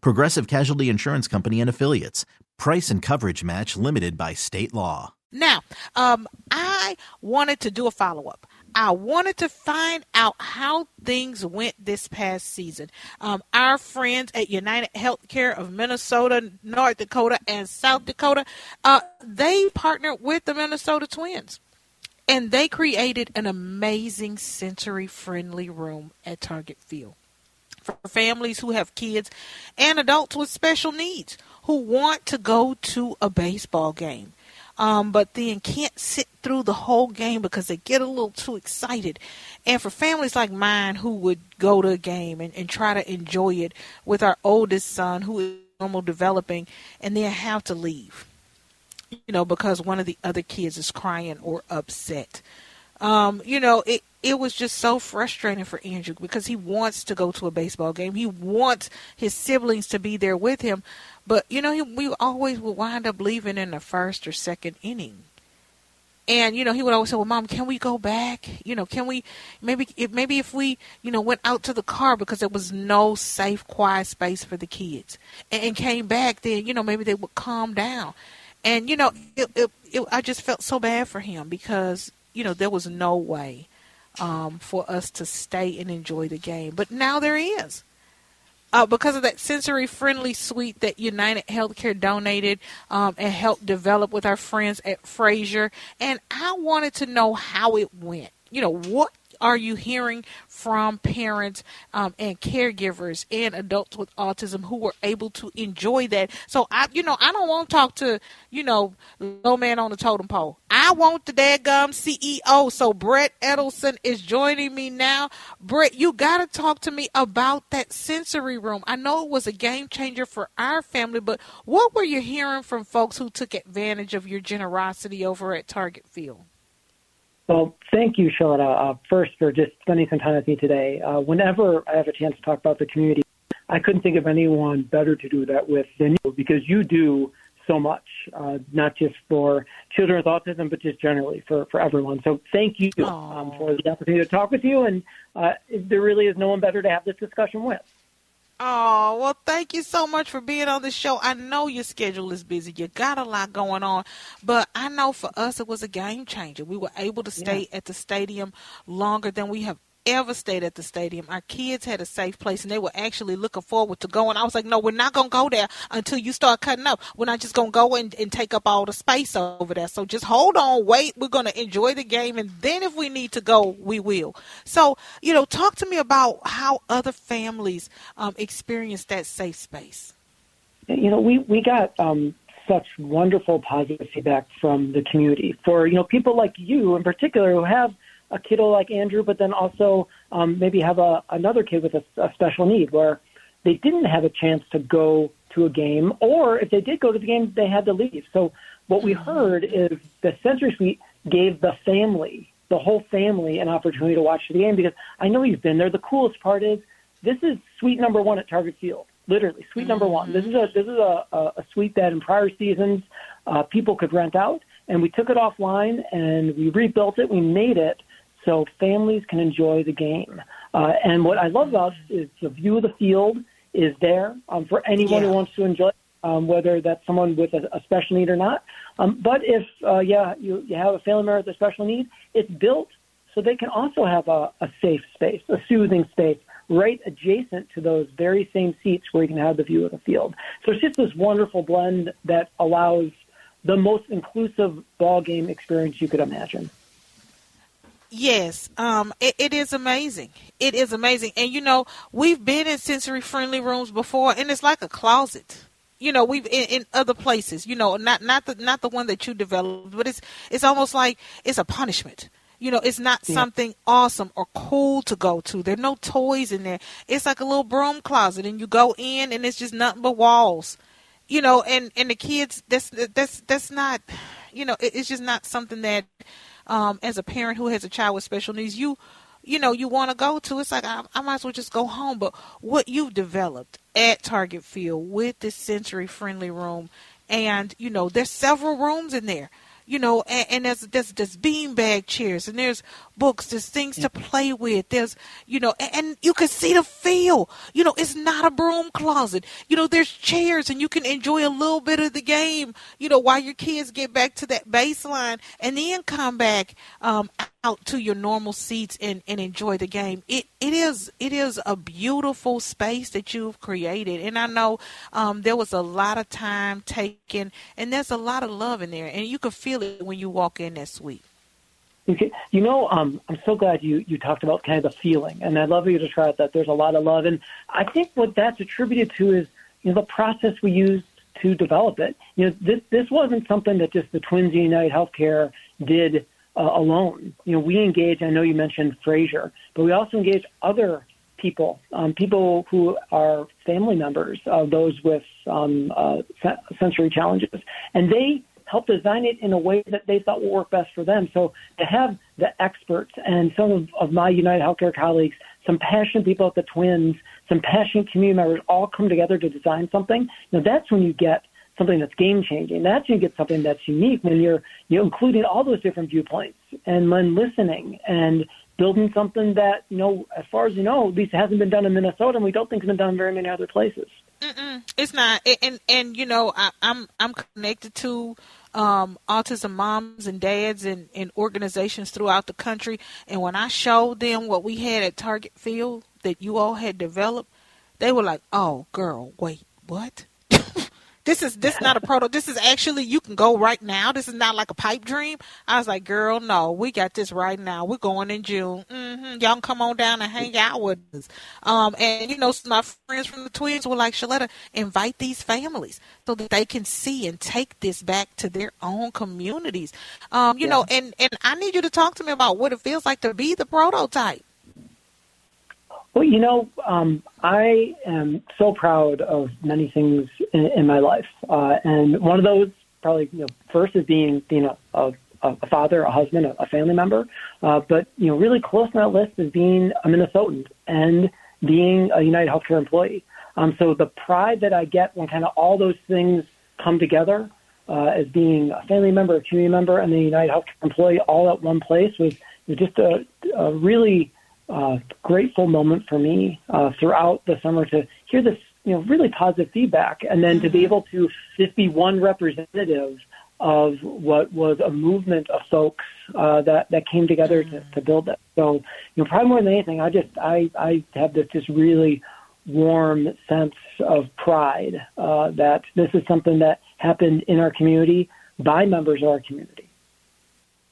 Progressive Casualty Insurance Company and Affiliates. Price and coverage match limited by state law. Now, um, I wanted to do a follow up. I wanted to find out how things went this past season. Um, our friends at United Healthcare of Minnesota, North Dakota, and South Dakota, uh, they partnered with the Minnesota Twins. And they created an amazing sensory friendly room at Target Field for families who have kids and adults with special needs who want to go to a baseball game um, but then can't sit through the whole game because they get a little too excited. And for families like mine who would go to a game and, and try to enjoy it with our oldest son who is normal developing and then have to leave, you know, because one of the other kids is crying or upset. Um, you know, it it was just so frustrating for Andrew because he wants to go to a baseball game. He wants his siblings to be there with him, but you know, he, we always would wind up leaving in the first or second inning. And you know, he would always say, "Well, mom, can we go back? You know, can we maybe if maybe if we you know went out to the car because there was no safe, quiet space for the kids, and, and came back, then you know maybe they would calm down." And you know, it, it, it, I just felt so bad for him because you know there was no way um, for us to stay and enjoy the game, but now there is uh, because of that sensory friendly suite that United Healthcare donated um, and helped develop with our friends at Fraser. And I wanted to know how it went. You know, what are you hearing from parents um, and caregivers and adults with autism who were able to enjoy that? So I, you know, I don't want to talk to, you know, low man on the totem pole. I want the dadgum CEO. So Brett Edelson is joining me now. Brett, you got to talk to me about that sensory room. I know it was a game changer for our family, but what were you hearing from folks who took advantage of your generosity over at Target Field? Well, thank you, Charlotte, uh, first for just spending some time with me today. Uh, whenever I have a chance to talk about the community, I couldn't think of anyone better to do that with than you because you do so much, uh, not just for children with autism, but just generally for, for everyone. So thank you um, for the opportunity to talk with you. And uh, there really is no one better to have this discussion with. Oh, well, thank you so much for being on the show. I know your schedule is busy. You got a lot going on, but I know for us it was a game changer. We were able to stay yeah. at the stadium longer than we have ever stayed at the stadium. Our kids had a safe place and they were actually looking forward to going. I was like, no, we're not going to go there until you start cutting up. We're not just going to go and, and take up all the space over there. So just hold on, wait. We're going to enjoy the game. And then if we need to go, we will. So, you know, talk to me about how other families um, experience that safe space. You know, we, we got um, such wonderful positive feedback from the community for, you know, people like you in particular who have – a kiddo like Andrew, but then also um, maybe have a, another kid with a, a special need where they didn't have a chance to go to a game, or if they did go to the game, they had to leave. So what we heard is the sensory suite gave the family, the whole family, an opportunity to watch the game because I know you've been there. The coolest part is this is suite number one at Target Field, literally suite mm-hmm. number one. This is a this is a, a, a suite that in prior seasons uh, people could rent out, and we took it offline and we rebuilt it. We made it so families can enjoy the game. Uh, and what I love about it is the view of the field is there um, for anyone yeah. who wants to enjoy um, whether that's someone with a, a special need or not. Um, but if, uh, yeah, you, you have a family member with a special need, it's built so they can also have a, a safe space, a soothing space right adjacent to those very same seats where you can have the view of the field. So it's just this wonderful blend that allows the most inclusive ball game experience you could imagine. Yes, um, it, it is amazing. It is amazing, and you know we've been in sensory friendly rooms before, and it's like a closet. You know, we've in, in other places. You know, not not the not the one that you developed, but it's it's almost like it's a punishment. You know, it's not yeah. something awesome or cool to go to. There are no toys in there. It's like a little broom closet, and you go in, and it's just nothing but walls. You know, and and the kids, that's that's that's not, you know, it, it's just not something that um, as a parent who has a child with special needs, you you know you want to go to. It's like I, I might as well just go home. But what you've developed at Target Field with this sensory friendly room, and you know there's several rooms in there you know, and, and there's there's there's beanbag chairs and there's books, there's things to play with. There's you know, and, and you can see the feel. You know, it's not a broom closet. You know, there's chairs and you can enjoy a little bit of the game. You know, while your kids get back to that baseline and then come back um, out to your normal seats and, and enjoy the game. It it is it is a beautiful space that you've created, and I know um, there was a lot of time taken, and there's a lot of love in there, and you can feel it when you walk in that suite. You know, um, I'm so glad you, you talked about kind of the feeling, and I love you to try out that there's a lot of love, and I think what that's attributed to is you know the process we used to develop it. You know, this this wasn't something that just the Twins United Healthcare did uh, alone. You know, we engage. I know you mentioned Fraser, but we also engage other people, um, people who are family members of those with um, uh, sensory challenges, and they help design it in a way that they thought would work best for them. So to have the experts and some of, of my United Healthcare colleagues, some passionate people at the Twins, some passionate community members all come together to design something. Now that's when you get something that's game changing. That's you get something that's unique when you're you know including all those different viewpoints and when listening and building something that you know as far as you know at least hasn't been done in Minnesota and we don't think it's been done very many other places. Mm-mm, it's not, and and you know I, I'm I'm connected to um, autism moms and dads and, and organizations throughout the country. And when I showed them what we had at Target Field that you all had developed, they were like, "Oh, girl, wait, what?" This is this not a proto. This is actually you can go right now. This is not like a pipe dream. I was like, girl, no, we got this right now. We're going in June. Mm-hmm. Y'all come on down and hang out with us. Um, and you know, my friends from the Twins were like, Shaletta, invite these families so that they can see and take this back to their own communities. Um, you yeah. know, and and I need you to talk to me about what it feels like to be the prototype. Well, you know, um, I am so proud of many things in, in my life, uh, and one of those probably you know, first is being being a, a, a father, a husband, a, a family member. Uh, but you know, really close on that list is being a Minnesotan and being a United Healthcare employee. Um, so the pride that I get when kind of all those things come together uh, as being a family member, a community member, and a United Healthcare employee all at one place was, was just a, a really uh, grateful moment for me uh, throughout the summer to hear this, you know, really positive feedback, and then to be mm-hmm. able to just be one representative of what was a movement of folks uh, that that came together to, to build it. So, you know, probably more than anything, I just I I have this just really warm sense of pride uh, that this is something that happened in our community by members of our community.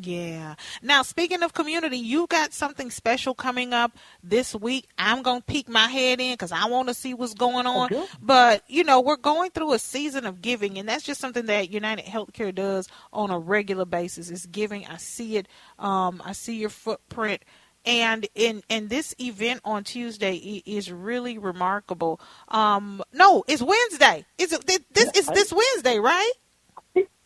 Yeah. Now, speaking of community, you got something special coming up this week. I'm going to peek my head in because I want to see what's going on. Okay. But, you know, we're going through a season of giving, and that's just something that United Healthcare does on a regular basis. It's giving. I see it. Um, I see your footprint. And in, in this event on Tuesday is really remarkable. Um, no, it's Wednesday. Is it this? Is this Wednesday, right?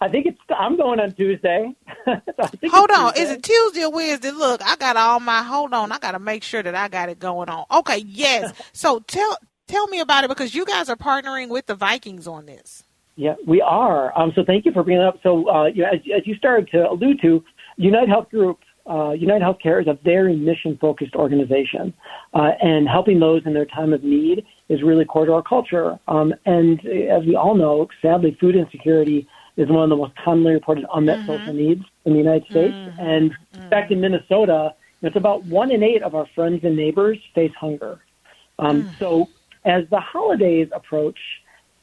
I think it's. I'm going on Tuesday. hold on, Tuesday. is it Tuesday or Wednesday? Look, I got all my. Hold on, I got to make sure that I got it going on. Okay, yes. so tell tell me about it because you guys are partnering with the Vikings on this. Yeah, we are. Um, so thank you for bringing it up. So uh, you know, as, as you started to allude to, United Health Group uh, United Healthcare is a very mission focused organization, uh, and helping those in their time of need is really core to our culture. Um, and as we all know, sadly, food insecurity is one of the most commonly reported unmet mm-hmm. social needs in the United States. Mm-hmm. And mm-hmm. back in Minnesota, it's about one in eight of our friends and neighbors face hunger. Um, So as the holidays approach,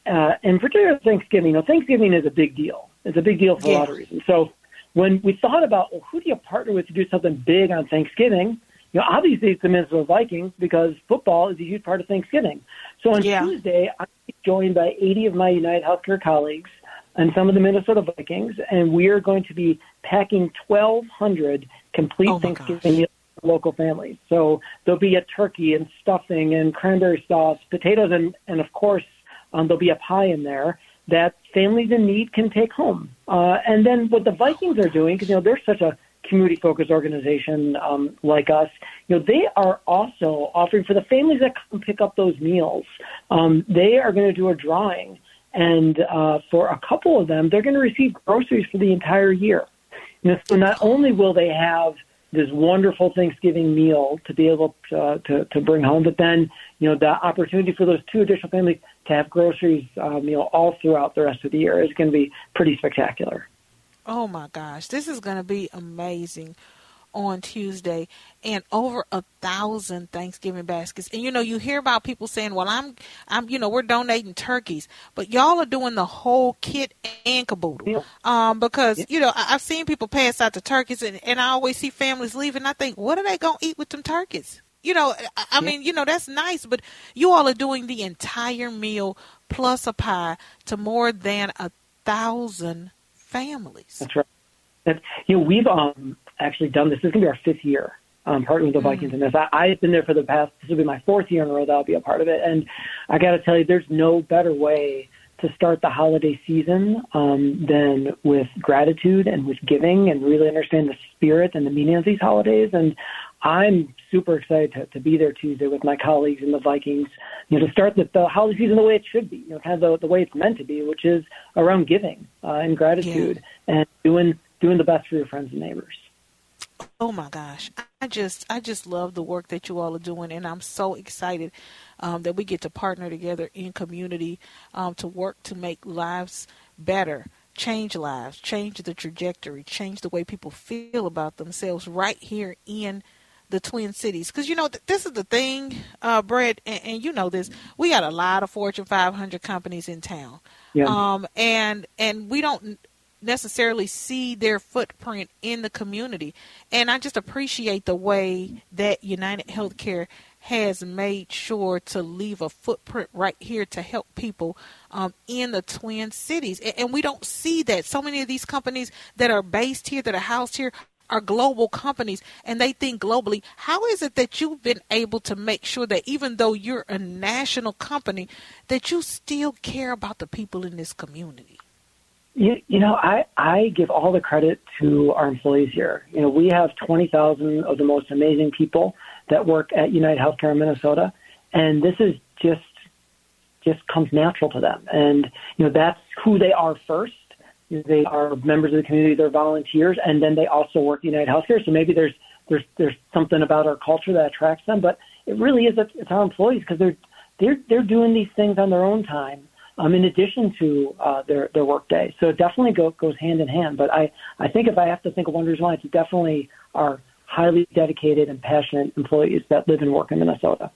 uh, in particular Thanksgiving, you know, Thanksgiving is a big deal. It's a big deal for a lot of reasons. So when we thought about, well, who do you partner with to do something big on Thanksgiving? You know, obviously it's the Minnesota Vikings because football is a huge part of Thanksgiving. So on Yeah. Tuesday, I'm joined by 80 of my United Healthcare colleagues and some of the Minnesota Vikings, and we are going to be packing 1,200 complete Oh, Thanksgiving meals for local families. So there'll be a turkey and stuffing and cranberry sauce, potatoes, and, and of course, um, there'll be a pie in there that families in need can take home. Uh, and then what the Vikings are doing, because you know they're such a community-focused organization um, like us, you know they are also offering for the families that come pick up those meals. Um, they are going to do a drawing, and uh, for a couple of them, they're going to receive groceries for the entire year. You know, so not only will they have this wonderful Thanksgiving meal to be able to, uh, to to bring home, but then you know the opportunity for those two additional families to have groceries, um, you know, all throughout the rest of the year is going to be pretty spectacular. Oh my gosh, this is going to be amazing on Tuesday and over a thousand Thanksgiving baskets. And you know, you hear about people saying, "Well, I'm, I'm, you know, we're donating turkeys," but y'all are doing the whole kit and caboodle. Yeah. Um, because you know, I, I've seen people pass out the turkeys, and, and I always see families leaving. And I think, what are they gonna eat with them turkeys? You know, I, I mean, you know, that's nice, but you all are doing the entire meal plus a pie to more than a thousand families. That's right. That, you know, we've um, actually done this. This is going to be our fifth year um, partnering with the Vikings in this. I, I've been there for the past. This will be my fourth year in a row that I'll be a part of it, and I got to tell you, there's no better way to start the holiday season um, than with gratitude and with giving, and really understand the spirit and the meaning of these holidays. And I'm super excited to, to be there Tuesday with my colleagues in the Vikings. You know, to start the, the holiday season the way it should be. You know, kind of the, the way it's meant to be, which is around giving uh, and gratitude and doing doing the best for your friends and neighbors. Oh my gosh. I just I just love the work that you all are doing and I'm so excited um, that we get to partner together in community um, to work to make lives better, change lives, change the trajectory, change the way people feel about themselves right here in the Twin Cities. Because you know th- this is the thing, uh, Brett, and, and you know this. We got a lot of Fortune 500 companies in town, Yeah. um, and and we don't necessarily see their footprint in the community. And I just appreciate the way that United Healthcare has made sure to leave a footprint right here to help people um, in the Twin Cities. And, and we don't see that. So many of these companies that are based here, that are housed here, are global companies and they think globally. How is it that you've been able to make sure that even though you're a national company, that you still care about the people in this community? You, you know, I, I give all the credit to our employees here. You know, we have 20,000 of the most amazing people that work at United Healthcare in Minnesota, and this is just just comes natural to them. And you know, that's who they are first. They are members of the community, they're volunteers, and then they also work at United Healthcare. So maybe there's there's there's something about our culture that attracts them, but it really is it's our employees because they're they're they're doing these things on their own time um, in addition to uh, their their work day. So it definitely go, goes hand in hand. But I I think if I have to think of one reason why, it's definitely our highly dedicated and passionate employees that live and work in Minnesota.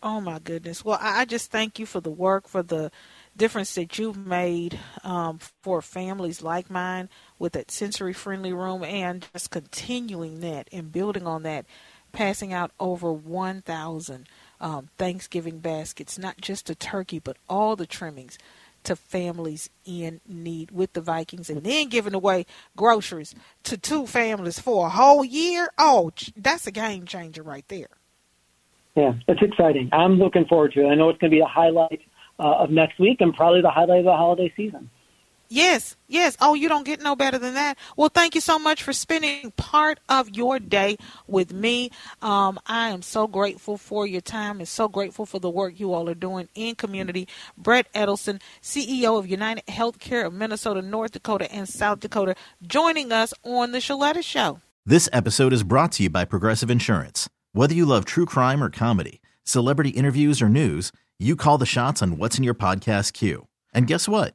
Oh my goodness. Well, I I just thank you for the work, for the difference that you've made um, for families like mine with that sensory friendly room and just continuing that and building on that, passing out over 1,000 um, Thanksgiving baskets, not just a turkey, but all the trimmings to families in need with the Vikings and then giving away groceries to two families for a whole year. Oh, that's a game changer right there. Yeah, it's exciting. I'm looking forward to it. I know it's going to be a highlight uh, of next week and probably the highlight of the holiday season. Yes, yes. Oh, you don't get no better than that. Well, thank you so much for spending part of your day with me. Um, I am so grateful for your time and so grateful for the work you all are doing in community. Brett Edelson, CEO of United Healthcare of Minnesota, North Dakota, and South Dakota, joining us on the Shaletta Show. This episode is brought to you by Progressive Insurance. Whether you love true crime or comedy, celebrity interviews or news, you call the shots on what's in your podcast queue. And guess what?